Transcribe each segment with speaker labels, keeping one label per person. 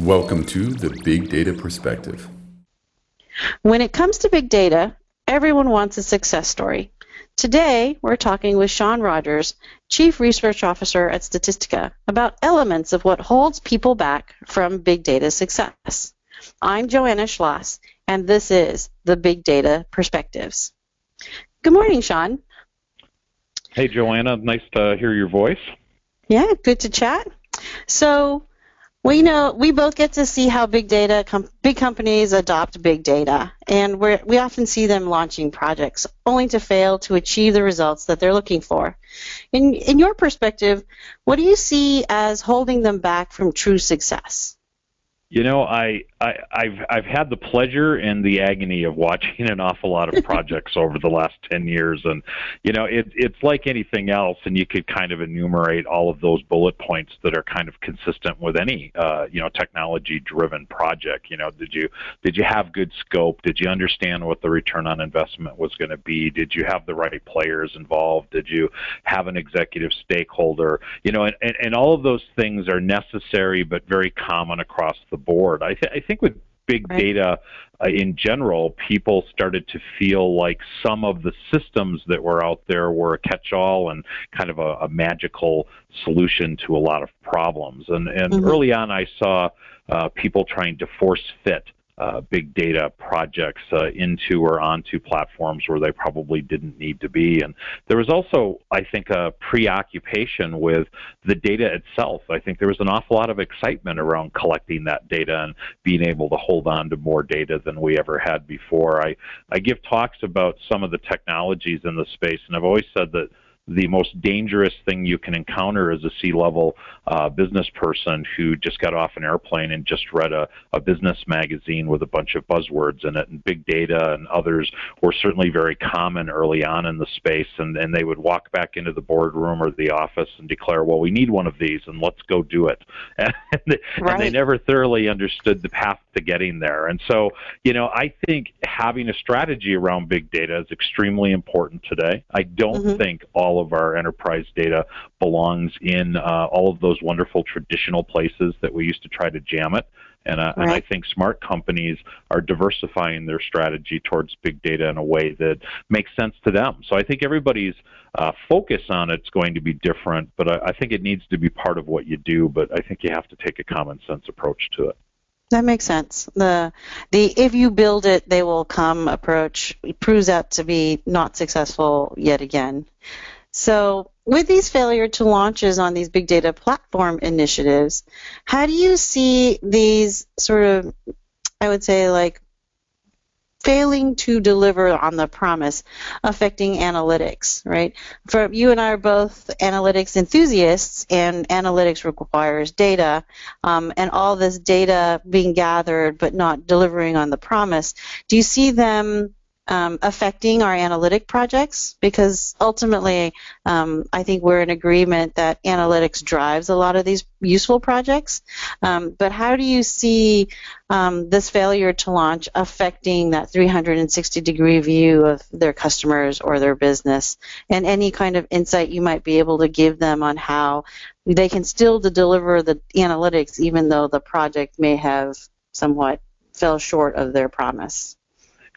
Speaker 1: Welcome to the Big Data Perspective.
Speaker 2: When it comes to big data, everyone wants a success story. Today, we're talking with Shawn Rogers, Chief Research Officer at Statistica, about elements of what holds people back from big data success. I'm Joanna Schloss, and this is the Big Data Perspectives. Good morning, Shawn.
Speaker 3: Hey, Joanna. Nice to hear your voice.
Speaker 2: Yeah, good to chat. So, we know we both get to see how big data, com- big companies adopt big data, and we we often see them launching projects only to fail to achieve the results that they're looking for. In in your perspective, what do you see as holding them back from true success?
Speaker 3: You know, I, I I've I've had the pleasure and the agony of watching an awful lot of projects over the last ten years, and you know, it, it's like anything else, and you could kind of enumerate all of those bullet points that are kind of consistent with any uh, you know technology-driven project. You know, did you did you have good scope? Did you understand what the return on investment was going to be? Did you have the right players involved? Did you have an executive stakeholder? You know, and, and, and all of those things are necessary but very common across the board. I, th- I think with big right. data uh, in general, people started to feel like some of the systems that were out there were a catch-all and kind of a, a magical solution to a lot of problems. And, and mm-hmm. early on, I saw uh, people trying to force fit uh, big data projects uh, into or onto platforms where they probably didn't need to be. And there was also, I think, a preoccupation with the data itself. I think there was an awful lot of excitement around collecting that data and being able to hold on to more data than we ever had before. I, I give talks about some of the technologies in the space, and I've always said that the most dangerous thing you can encounter as a C-level uh, business person who just got off an airplane and just read a, a business magazine with a bunch of buzzwords in it, and big data and others were certainly very common early on in the space, and, and they would walk back into the boardroom or the office and declare, well, we need one of these, and let's go do it. And, they, right. and they never thoroughly understood the path to getting there. And so, you know, I think having a strategy around big data is extremely important today. I don't mm-hmm. think all of our enterprise data belongs in uh, all of those wonderful traditional places that we used to try to jam it. And, uh, right. and, I think smart companies are diversifying their strategy towards big data in a way that makes sense to them. So I think everybody's uh, focus on it's going to be different, but I, I think it needs to be part of what you do. But I think you have to take a common sense approach to it.
Speaker 2: That makes sense. The the if you build it, they will come approach proves out to be not successful yet again. So, with these failure to launches on these big data platform initiatives, how do you see these sort of, I would say, like failing to deliver on the promise affecting analytics, right? For you and I are both analytics enthusiasts, and analytics requires data, um, and all this data being gathered but not delivering on the promise. Do you see them um, affecting our analytic projects because ultimately um, I think we're in agreement that analytics drives a lot of these useful projects. Um, but how do you see um, this failure to launch affecting that 360 degree view of their customers or their business and any kind of insight you might be able to give them on how they can still deliver the analytics even though the project may have somewhat fell short of their promise?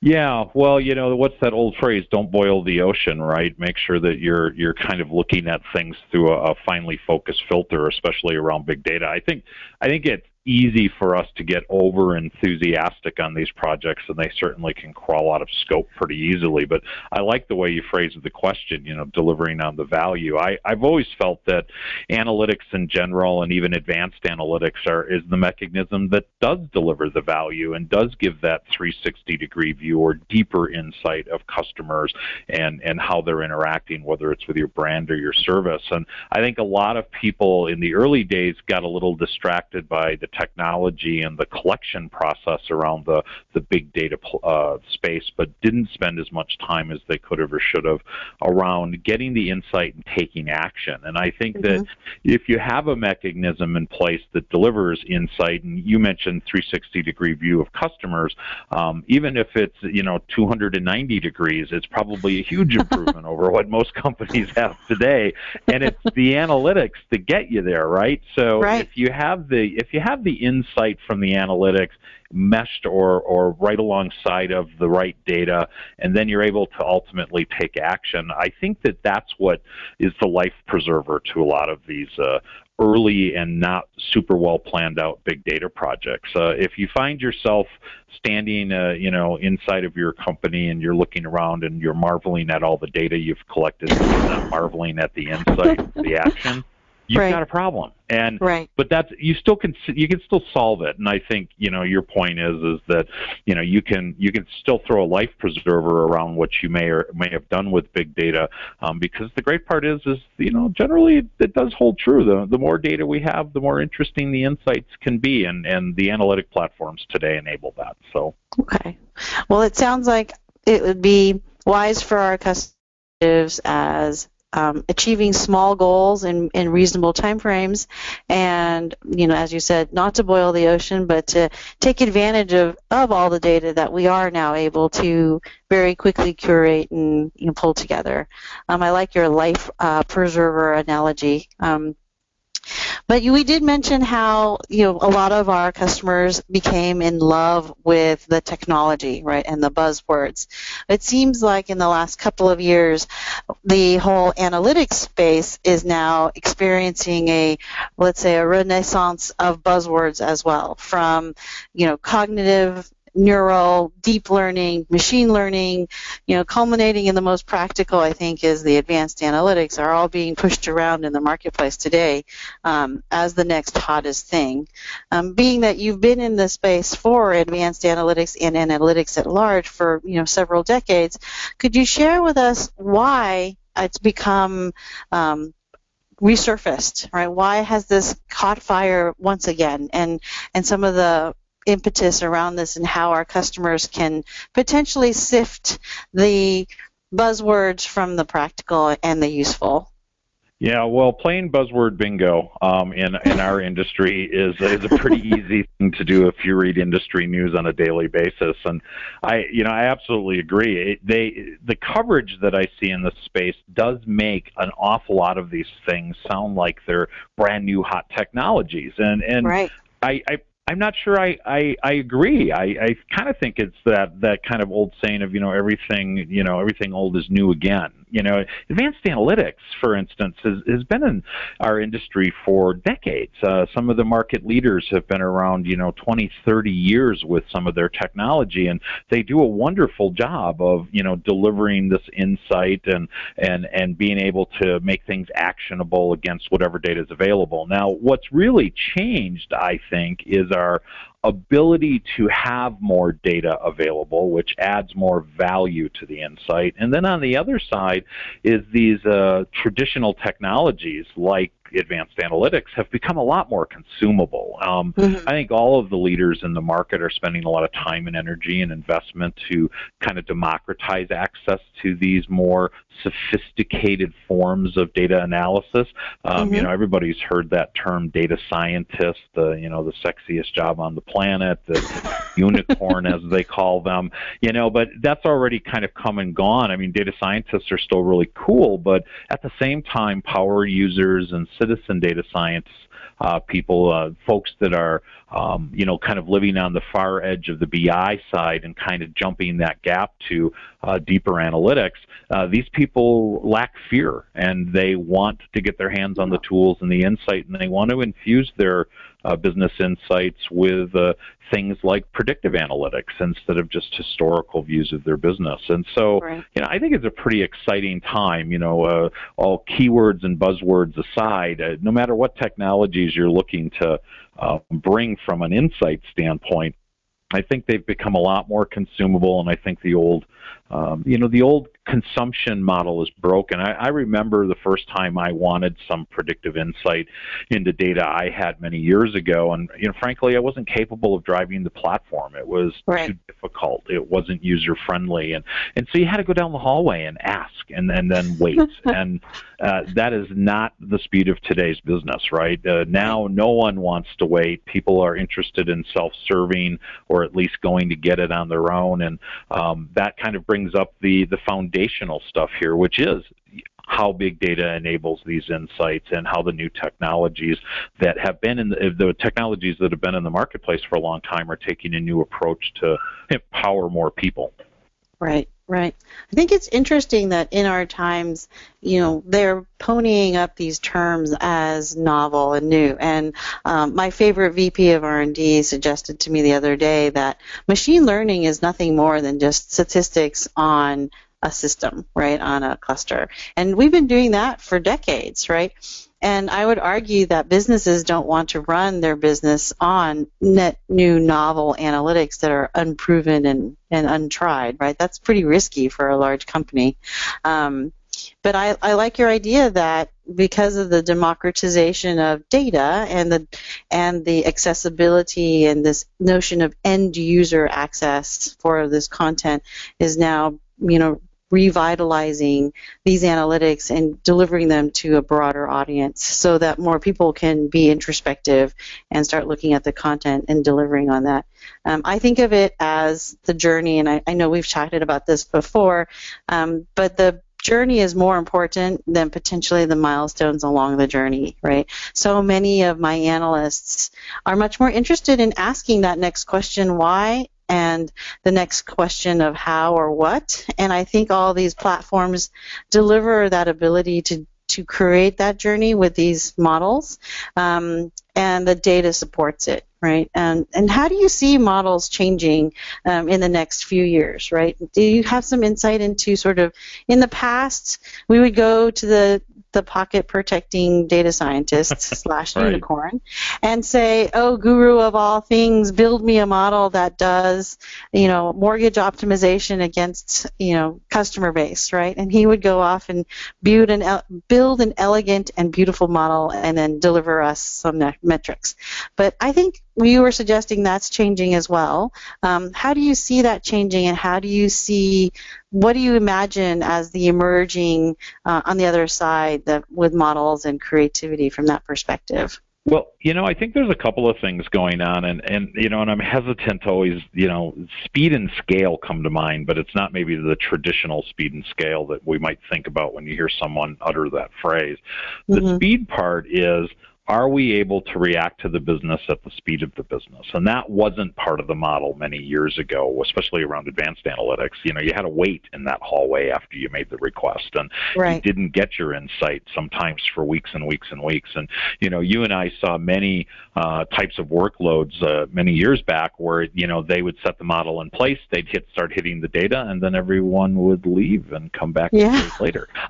Speaker 3: Yeah, well, you know, what's that old phrase? Don't boil the ocean, right? Make sure that you're you're kind of looking at things through a, a finely focused filter, especially around big data. I think I think it's easy for us to get over enthusiastic on these projects and they certainly can crawl out of scope pretty easily. But i like the way you phrased the question you know delivering on the value. I i've always felt that analytics in general and even advanced analytics are is the mechanism that does deliver the value and does give that 360 degree view or deeper insight of customers and and how they're interacting whether it's with your brand or your service. And i think a lot of people in the early days got a little distracted by the technology and the collection process around the, the big data uh, space, but didn't spend as much time as they could have or should have around getting the insight and taking action. And I think mm-hmm. that if you have a mechanism in place that delivers insight, and you mentioned 360 degree view of customers, um, even if it's you know 290 degrees, it's probably a huge improvement over what most companies have today. And it's the analytics that get you there, right? So
Speaker 2: right.
Speaker 3: if you have the if you have the insight from the analytics meshed or, or right alongside of the right data, and then you're able to ultimately take action. I think that that's what is the life preserver to a lot of these uh, early and not super well planned out big data projects. Uh, if you find yourself standing, uh, you know, inside of your company and you're looking around and you're marveling at all the data you've collected, and not marveling at the insight, the action, you've
Speaker 2: Right.
Speaker 3: got a problem. And
Speaker 2: Right.
Speaker 3: but that's you still can you can still solve it and i think you know your point is is that you know you can you can still throw a life preserver around what you may or may have done with big data um, because the great part is is you know generally it does hold true the the more data we have the more interesting the insights can be and and the analytic platforms today enable that so
Speaker 2: Okay. Well, it sounds like it would be wise for our customers as um, achieving small goals in, in reasonable timeframes, and you know, as you said, not to boil the ocean, but to take advantage of, of all the data that we are now able to very quickly curate and you know, pull together. Um, I like your life uh, preserver analogy. Um, but we did mention how you know a lot of our customers became in love with the technology, right, and the buzzwords. It seems like in the last couple of years, the whole analytics space is now experiencing a, let's say, a renaissance of buzzwords as well, from you know cognitive neural, deep learning, machine learning, you know, culminating in the most practical, I think, is the advanced analytics are all being pushed around in the marketplace today um, as the next hottest thing. Um, being that you've been in the space for advanced analytics and analytics at large for you know several decades, could you share with us why it's become um, resurfaced, right? Why has this caught fire once again, and and some of the impetus around this and how our customers can potentially sift the buzzwords from the practical and the useful.
Speaker 3: Yeah, well, playing buzzword bingo um, in in our industry is is a pretty easy thing to do if you read industry news on a daily basis. And I, you know, I absolutely agree. It, they the coverage that I see in this space does make an awful lot of these things sound like they're brand new hot technologies. And and
Speaker 2: Right.
Speaker 3: I, I I'm not sure I, I, I agree. I, I kind of think it's that, that kind of old saying of, you know, everything, you know, everything old is new again. You know, advanced analytics, for instance, has, has been in our industry for decades. Uh, some of the market leaders have been around, you know, 20, 30 years with some of their technology, and they do a wonderful job of, you know, delivering this insight and, and, and being able to make things actionable against whatever data is available. Now, what's really changed, I think, is our ability to have more data available, which adds more value to the insight. And then on the other side is these uh, traditional technologies like advanced analytics have become a lot more consumable. Um,
Speaker 2: Mhm.
Speaker 3: I think all of the leaders in the market are spending a lot of time and energy and investment to kind of democratize access to these more sophisticated forms of data analysis. Um, You
Speaker 2: Mhm.
Speaker 3: know, everybody's heard that term data scientist, the you know the sexiest job on the planet, the unicorn as they call them. You know, but that's already kind of come and gone. I mean, data scientists are still really cool, but at the same time, power users and citizen data science uh, people, uh, folks that are, um, you know, kind of living on the far edge of the BI side and kind of jumping that gap to uh, deeper analytics. Uh, these people lack fear and they want to get their hands on the tools and the insight, and they want to infuse their uh, business insights with uh, things like predictive analytics instead of just historical views of their business. And so,
Speaker 2: Right.
Speaker 3: you know, I think it's a pretty exciting time. You know, uh, all keywords and buzzwords aside, uh, no matter what technologies you're looking to uh, bring from an insight standpoint, I think they've become a lot more consumable, and I think the old, um, you know, the old consumption model is broken. I, I remember the first time I wanted some predictive insight into data I had many years ago, and you know, frankly, I wasn't capable of driving the platform. It was
Speaker 2: Right.
Speaker 3: too difficult. It wasn't user friendly, and and so you had to go down the hallway and ask, and and then wait, and uh, that is not the speed of today's business, right? Uh, now, no one wants to wait. People are interested in self-serving, or at least going to get it on their own, and um, that kind of brings up the the foundational stuff here, which is how big data enables these insights and how the new technologies that have been in the, the technologies that have been in the marketplace for a long time are taking a new approach to empower more people.
Speaker 2: Right, right. I think it's interesting that in our times, you know, they're ponying up these terms as novel and new. And um, my favorite VP of R&D suggested to me the other day that machine learning is nothing more than just statistics on a system, right, on a cluster. And we've been doing that for decades, right? And I would argue that businesses don't want to run their business on net new novel analytics that are unproven and, and untried, right? That's pretty risky for a large company. Um, but I, I like your idea that because of the democratization of data and the and the accessibility and this notion of end user access for this content is now you know revitalizing these analytics and delivering them to a broader audience so that more people can be introspective and start looking at the content and delivering on that. Um, I think of it as the journey, and I, I know we've chatted about this before, um, but the journey is more important than potentially the milestones along the journey, right? So many of my analysts are much more interested in asking that next question, why, and the next question of how or what. And I think all these platforms deliver that ability to to create that journey with these models, um, and the data supports it, right? And and how do you see models changing um, in the next few years, right? Do you have some insight into sort of in the past we would go to the the pocket protecting data scientist slash
Speaker 3: right.
Speaker 2: unicorn and say, oh, guru of all things, build me a model that does, you know, mortgage optimization against, you know, customer base, right? And he would go off and build an, build an elegant and beautiful model and then deliver us some metrics. But I think you were suggesting that's changing as well. Um, how do you see that changing and how do you see what do you imagine as the emerging uh, on the other side that, with models and creativity from that perspective?
Speaker 3: Well, you know, I think there's a couple of things going on, and and you know, and I'm hesitant to always, you know, speed and scale come to mind, but it's not maybe the traditional speed and scale that we might think about when you hear someone utter that phrase. The mm-hmm. speed part is are we able to react to the business at the speed of the business? And that wasn't part of the model many years ago, especially around advanced analytics. You know, you had to wait in that hallway after you made the request, and right. you didn't get your insight sometimes for weeks and weeks and weeks. And you know, you and I saw many uh, types of workloads uh, many years back where you know they would set the model in place, they'd hit start hitting the data, and then everyone would leave and come back
Speaker 2: yeah.
Speaker 3: later.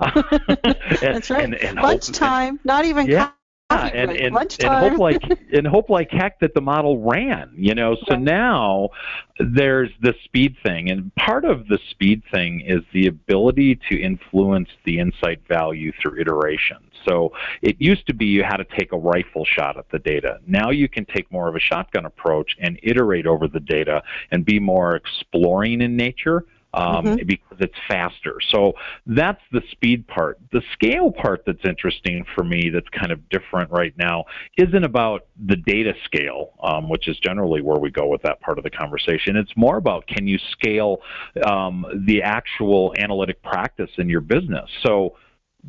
Speaker 2: That's right. And, and Lunchtime, not even.
Speaker 3: Yeah yeah, and and, and hope like and hope like heck that the model ran. You know, so now there's the speed thing, and part of the speed thing is the ability to influence the insight value through iteration. So it used to be you had to take a rifle shot at the data. Now you can take more of a shotgun approach and iterate over the data and be more exploring in nature um, mm-hmm. because it's faster. So that's the speed part. The scale part that's interesting for me, that's kind of different right now, isn't about the data scale, um, which is generally where we go with that part of the conversation. It's more about can you scale um, the actual analytic practice in your business. So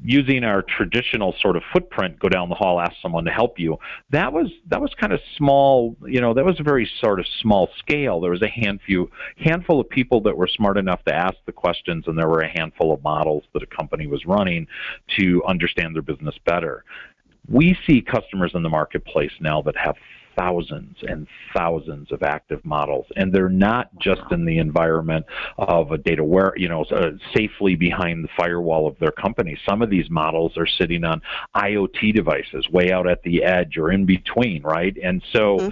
Speaker 3: using our traditional sort of footprint, go down the hall, ask someone to help you. That was that was kind of small. You know, that was a very sort of small scale. There was a handful handful of people that were smart enough to ask the questions, and there were a handful of models that a company was running to understand their business better. We see customers in the marketplace now that have thousands and thousands of active models, and they're not just in the environment of a data where you know uh, safely behind the firewall of their company. Some of these models are sitting on IoT devices, way out at the edge or in between, right? And so. Mm-hmm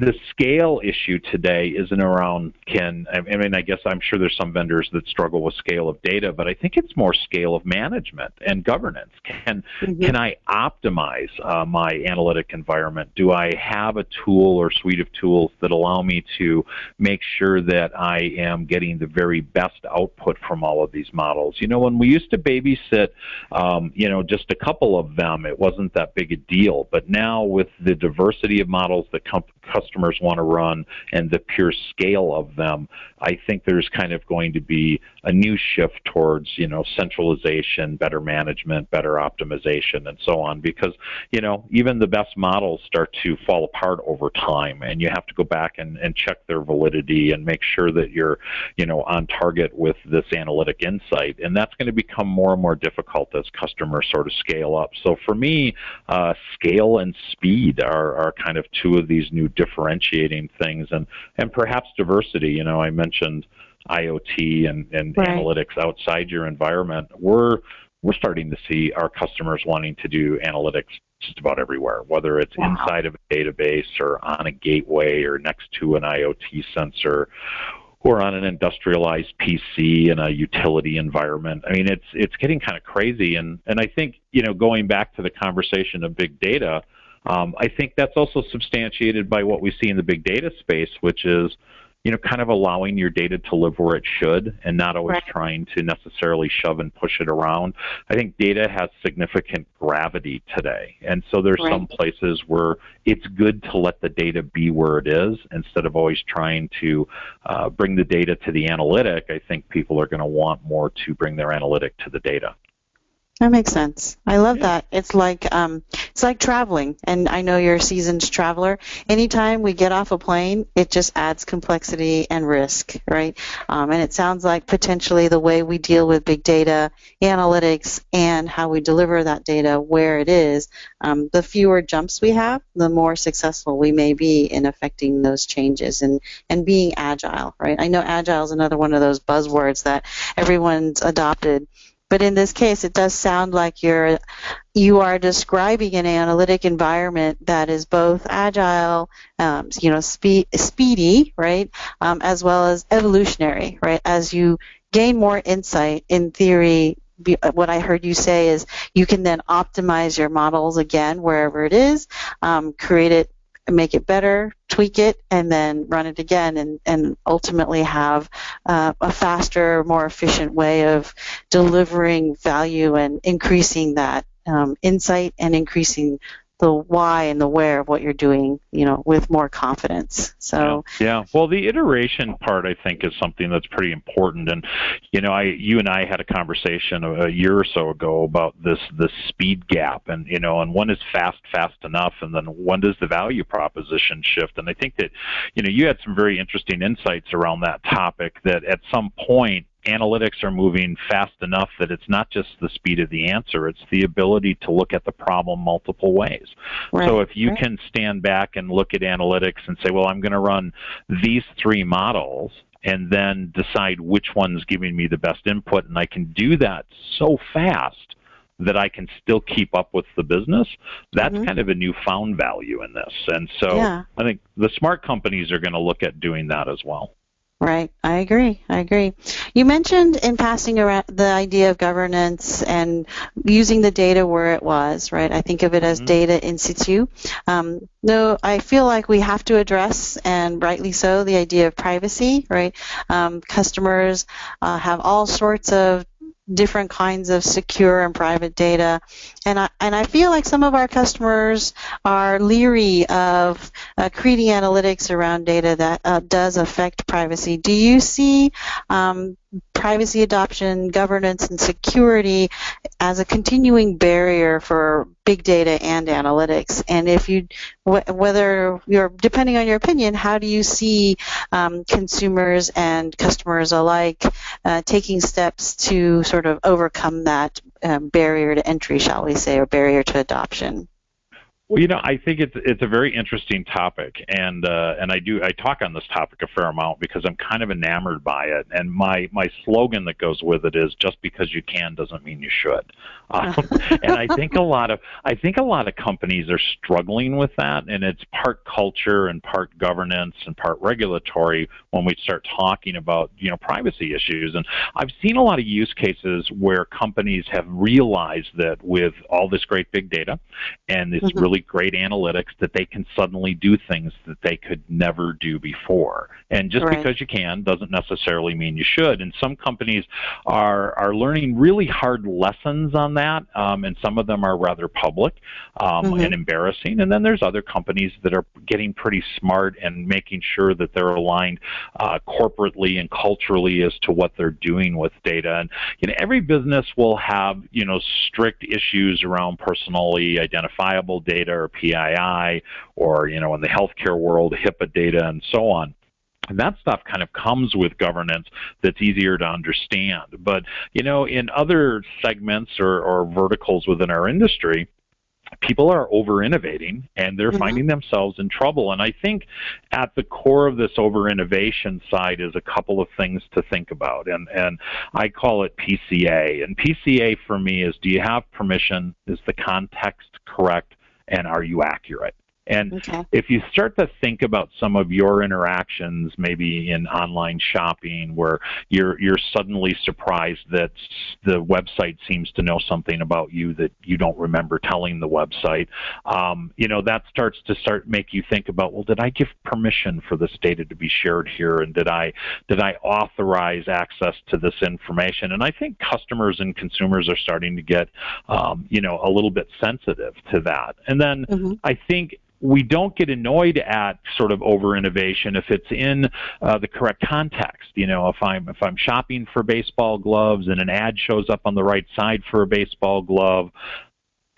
Speaker 3: the scale issue today isn't around can I mean I guess I'm sure there's some vendors that struggle with scale of data, but I think it's more scale of management and governance. Can mm-hmm. can I optimize uh, my analytic environment? Do I have a tool or suite of tools that allow me to make sure that I am getting the very best output from all of these models? You know, when we used to babysit, um, you know, just a couple of them, it wasn't that big a deal. But now with the diversity of models that com- customers want to run and the pure scale of them, I think there's kind of going to be a new shift towards, you know, centralization, better management, better optimization, and so on. Because, you know, even the best models start to fall apart over time, and you have to go back and, and check their validity and make sure that you're, you know, on target with this analytic insight. And that's going to become more and more difficult as customers sort of scale up. So for me, uh, scale and speed are, are kind of two of these new differentiating things, and and perhaps diversity. You know, I mentioned IoT and, and right. analytics outside your environment. We're we're starting to see our customers wanting to do analytics just about everywhere, whether it's wow. inside of a database or on a gateway or next to an IoT sensor or on an industrialized PC in a utility environment. I mean, it's it's getting kind of crazy, and and I think you know going back to the conversation of big data, um, I think that's also substantiated by what we see in the big data space, which is you know, kind of allowing your data to live where it should and not always right. trying to necessarily shove and push it around. I think data has significant gravity today. And so there's right. some places where it's good to let the data be where it is instead of always trying to uh, bring the data to the analytic. I think people are going to want more to bring their analytic to the data.
Speaker 2: That makes sense. I love yeah. that. It's like um, it's like traveling, and I know you're a seasoned traveler. Anytime we get off a plane, it just adds complexity and risk, right? Um, and it sounds like potentially the way we deal with big data analytics and how we deliver that data where it is, um, the fewer jumps we have, the more successful we may be in affecting those changes and and being agile, right? I know agile is another one of those buzzwords that everyone's adopted but in this case, it does sound like you're you are describing an analytic environment that is both agile, um, you know, speed, speedy, right, um, as well as evolutionary, right. As you gain more insight, in theory, what I heard you say is you can then optimize your models again wherever it is, um, create it make it better, tweak it, and then run it again, and, and ultimately have uh, a faster, more efficient way of delivering value and increasing that um, insight and increasing the why and the where of what you're doing, you know, with more confidence. So
Speaker 3: yeah. yeah. Well, the iteration part I think is something that's pretty important. And you know, I you and I had a conversation a, year or so ago about this this speed gap, and you know, and when is fast fast enough, and then when does the value proposition shift? And I think that you know you had some very interesting insights around that topic. That at some point analytics are moving fast enough that it's not just the speed of the answer, it's the ability to look at the problem multiple ways. Right. So if you right. can stand back and look at analytics and say, well, I'm going to run these three models and then decide which one's giving me the best input, and I can do that so fast that I can still keep up with the business, that's mm-hmm. kind of a newfound value in this. And so yeah. I think the smart companies are going to look at doing that as well.
Speaker 2: Right, I agree. I agree. You mentioned in passing around the idea of governance and using the data where it was, right? I think of it as mm-hmm. data in situ. Um, no, I feel like we have to address, and rightly so, the idea of privacy, right? Um, customers uh, have all sorts of different kinds of secure and private data. And I, and I feel like some of our customers are leery of uh, creating analytics around data that uh, does affect privacy. Do you see um, privacy adoption, governance, and security as a continuing barrier for big data and analytics. And if you, wh- whether you're, depending on your opinion, how do you see um, consumers and customers alike uh, taking steps to sort of overcome that um, barrier to entry, shall we say, or barrier to adoption?
Speaker 3: Well, you know, I think it's it's a very interesting topic, and uh, and I do I talk on this topic a fair amount because I'm kind of enamored by it. And my my slogan that goes with it is just because you can doesn't mean you should. Um, and I think a lot of I think a lot of companies are struggling with that, and it's part culture and part governance and part regulatory when we start talking about you know privacy issues. And I've seen a lot of use cases where companies have realized that with all this great big data and this mm-hmm. really great analytics that they can suddenly do things that they could never do before. And just
Speaker 2: Right.
Speaker 3: because you can doesn't necessarily mean you should. And some companies are are learning really hard lessons on that, um, and some of them are rather public um,
Speaker 2: Mhm.
Speaker 3: and embarrassing. And then there's other companies that are getting pretty smart and making sure that they're aligned uh, corporately and culturally as to what they're doing with data. And you know, every business will have you know strict issues around personally identifiable data or PII, or you know, in the healthcare world, HIPAA data, and so on. And that stuff kind of comes with governance that's easier to understand. But, you know, in other segments or, or verticals within our industry, people are over innovating and they're
Speaker 2: Mhm.
Speaker 3: finding themselves in trouble. And I think at the core of this over innovation side is a couple of things to think about. And, and I call it PCA. And PCA for me is do you have permission? Is the context correct? And are you accurate? And
Speaker 2: Okay.
Speaker 3: if you start to think about some of your interactions, maybe in online shopping, where you're you're suddenly surprised that the website seems to know something about you that you don't remember telling the website, um, you know that starts to start make you think about, well, did I give permission for this data to be shared here, and did I did I authorize access to this information? And I think customers and consumers are starting to get, um, you know, a little bit sensitive to that. And then
Speaker 2: Mhm.
Speaker 3: I think we don't get annoyed at sort of over innovation if it's in uh, the correct context. You know, if I'm if I'm shopping for baseball gloves and an ad shows up on the right side for a baseball glove,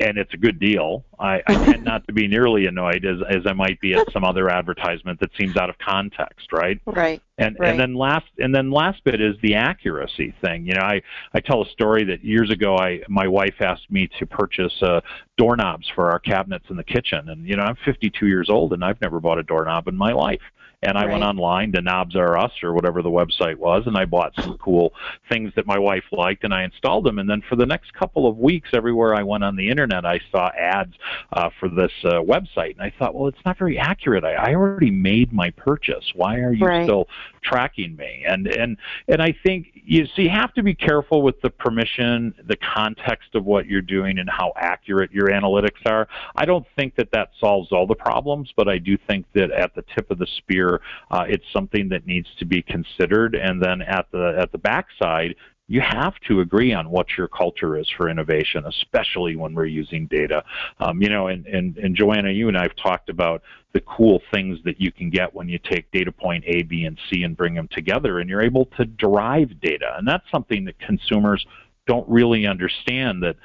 Speaker 3: and it's a good deal, I, I tend not to be nearly annoyed as as I might be at some other advertisement that seems out of context, right?
Speaker 2: Right.
Speaker 3: And
Speaker 2: Right.
Speaker 3: and then last and then last bit is the accuracy thing. You know, I I tell a story that years ago I my wife asked me to purchase uh, doorknobs for our cabinets in the kitchen, and you know I'm 52 years old and I've never bought a doorknob in my life. And I went online to Knobs R Us or whatever the website was, and I bought some cool things that my wife liked, and I installed them. And then for the next couple of weeks, everywhere I went on the internet, I saw ads uh, for this uh, website, and I thought, well, it's not very accurate. I, I already made my purchase. Why are you
Speaker 2: Right.
Speaker 3: still tracking me? And and and I think you so you have to be careful with the permission, the context of what you're doing, and how accurate your analytics are. I don't think that that solves all the problems, but I do think that at the tip of the spear, uh, it's something that needs to be considered. And then at the at the backside, you have to agree on what your culture is for innovation, especially when we're using data. Um, you know, and, and, and Joanna, you and I have talked about the cool things that you can get when you take data point A, B, and C and bring them together, and you're able to derive data. And that's something that consumers don't really understand that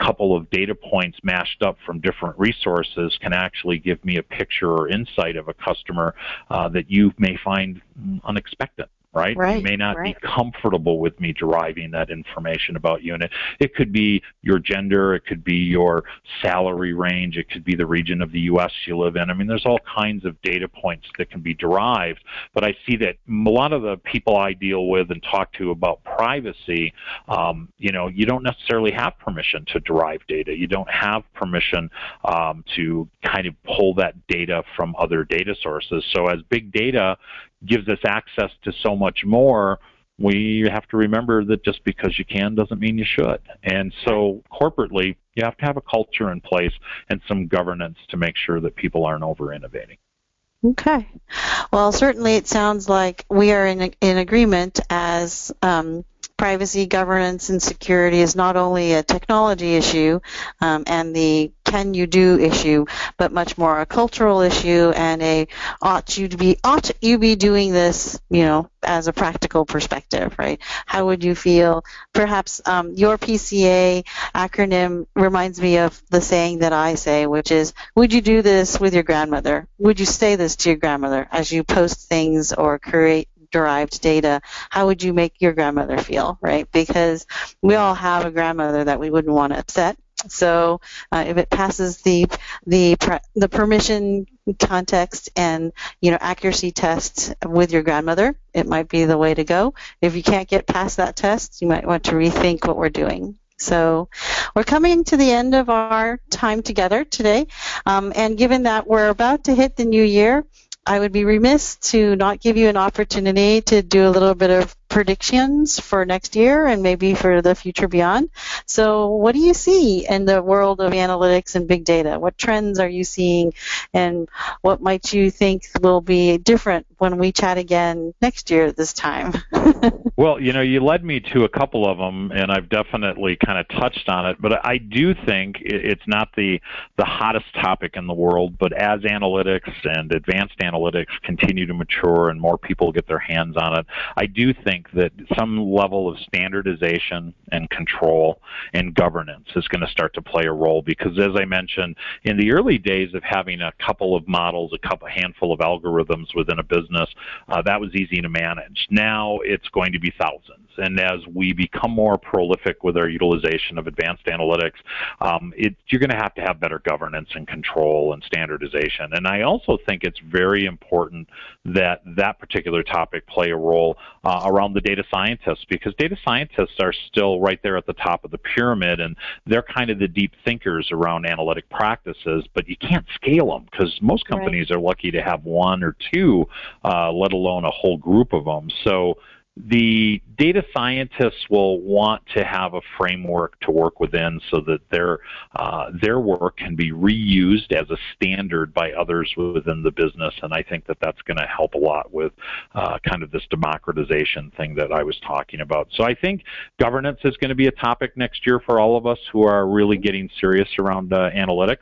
Speaker 3: a couple of data points mashed up from different resources can actually give me a picture or insight of a customer uh, that you may find unexpected right?
Speaker 2: Right,
Speaker 3: You may not
Speaker 2: right.
Speaker 3: be comfortable with me deriving that information about you. And it, it could be your gender, it could be your salary range, it could be the region of the U.S. you live in. I mean, there's all kinds of data points that can be derived. But I see that a lot of the people I deal with and talk to about privacy, um, you know, you don't necessarily have permission to derive data. You don't have permission um, to kind of pull that data from other data sources. So as big data gives us access to so much more, we have to remember that just because you can doesn't mean you should. And so corporately, you have to have a culture in place and some governance to make sure that people aren't over innovating.
Speaker 2: Okay. Well, certainly it sounds like we are in, in agreement as um, privacy, governance, and security is not only a technology issue um, and the can you do issue, but much more a cultural issue and a ought you to be ought you be doing this, you know, as a practical perspective, right? How would you feel? Perhaps um, your PCA acronym reminds me of the saying that I say, which is, would you do this with your grandmother? Would you say this to your grandmother as you post things or create derived data? How would you make your grandmother feel, right? Because we all have a grandmother that we wouldn't want to upset. So uh, if it passes the the pre- the permission context and you know accuracy test with your grandmother, it might be the way to go. If you can't get past that test, you might want to rethink what we're doing. So we're coming to the end of our time together today, um, and given that we're about to hit the new year, I would be remiss to not give you an opportunity to do a little bit of predictions for next year and maybe for the future beyond. So, what do you see in the world of analytics and big data? What trends are you seeing, and what might you think will be different when we chat again next year this time?
Speaker 3: well, you know, you led me to a couple of them, and I've definitely kind of touched on it. But I do think it's not the the hottest topic in the world. But as analytics and advanced analytics continue to mature and more people get their hands on it, I do think that some level of standardization and control and governance is going to start to play a role. Because as I mentioned, in the early days of having a couple of models, a couple, handful of algorithms within a business, uh, that was easy to manage. Now it's going to be thousands. And as we become more prolific with our utilization of advanced analytics, um, it, you're going to have to have better governance and control and standardization. And I also think it's very important that that particular topic play a role uh, around the data scientists because data scientists are still right there at the top of the pyramid and they're kind of the deep thinkers around analytic practices, but you can't scale them because most companies right. are lucky to have one or two, uh, let alone a whole group of them. So the data scientists will want to have a framework to work within so that their uh, their work can be reused as a standard by others within the business. And I think that that's going to help a lot with uh, kind of this democratization thing that I was talking about. So I think governance is going to be a topic next year for all of us who are really getting serious around uh, analytics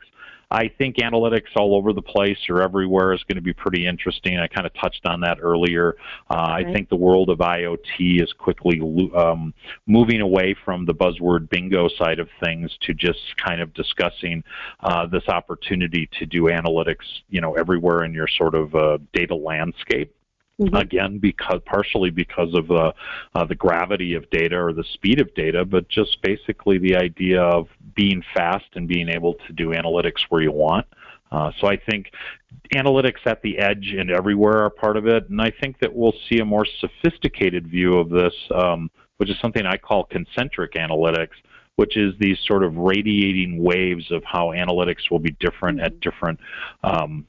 Speaker 3: I think analytics all over the place or everywhere is going to be pretty interesting. I kind of touched on that earlier. Uh, right. I think the world of IoT is quickly um, moving away from the buzzword bingo side of things to just kind of discussing uh, this opportunity to do analytics, you know, everywhere in your sort of uh, data landscape. Mm-hmm. Again, because partially because of the uh, the gravity of data or the speed of data, but just basically the idea of being fast and being able to do analytics where you want. Uh, so I think analytics at the edge and everywhere are part of it, and I think that we'll see a more sophisticated view of this, um, which is something I call concentric analytics, which is these sort of radiating waves of how analytics will be different at different um,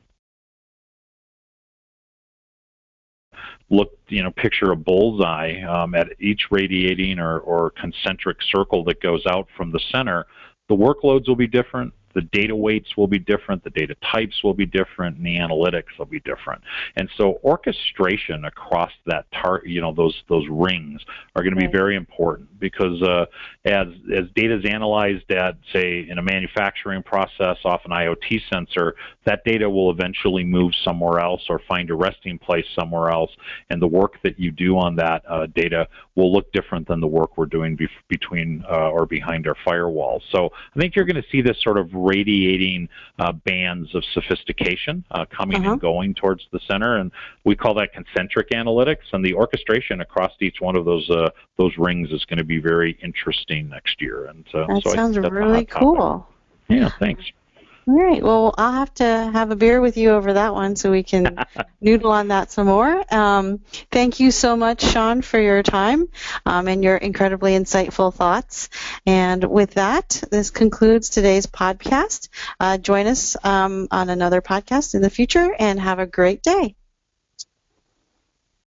Speaker 3: look, you know, picture a bullseye um, at each radiating or, or concentric circle that goes out from the center. The workloads will be different the data weights will be different, the data types will be different, and the analytics will be different. And so orchestration across that tar- you know those those rings are going to be very important because uh, as as data is analyzed at say in a manufacturing process off an IoT sensor, that data will eventually move somewhere else or find a resting place somewhere else, and the work that you do on that uh, data will look different than the work we're doing be- between uh, or behind our firewalls. So I think you're going to see this sort of radiating uh, bands of sophistication uh, coming uh-huh. and going towards the center, and we call that concentric analytics. And the orchestration across each one of those uh, those rings is going to be very interesting next year. And
Speaker 2: uh, that so sounds really cool.
Speaker 3: Yeah, thanks.
Speaker 2: All right. Well, I'll have to have a beer with you over that one so we can noodle on that some more. Um, thank you so much, Shawn, for your time um, and your incredibly insightful thoughts. And with that, this concludes today's podcast. Uh, join us um, on another podcast in the future and have a great day.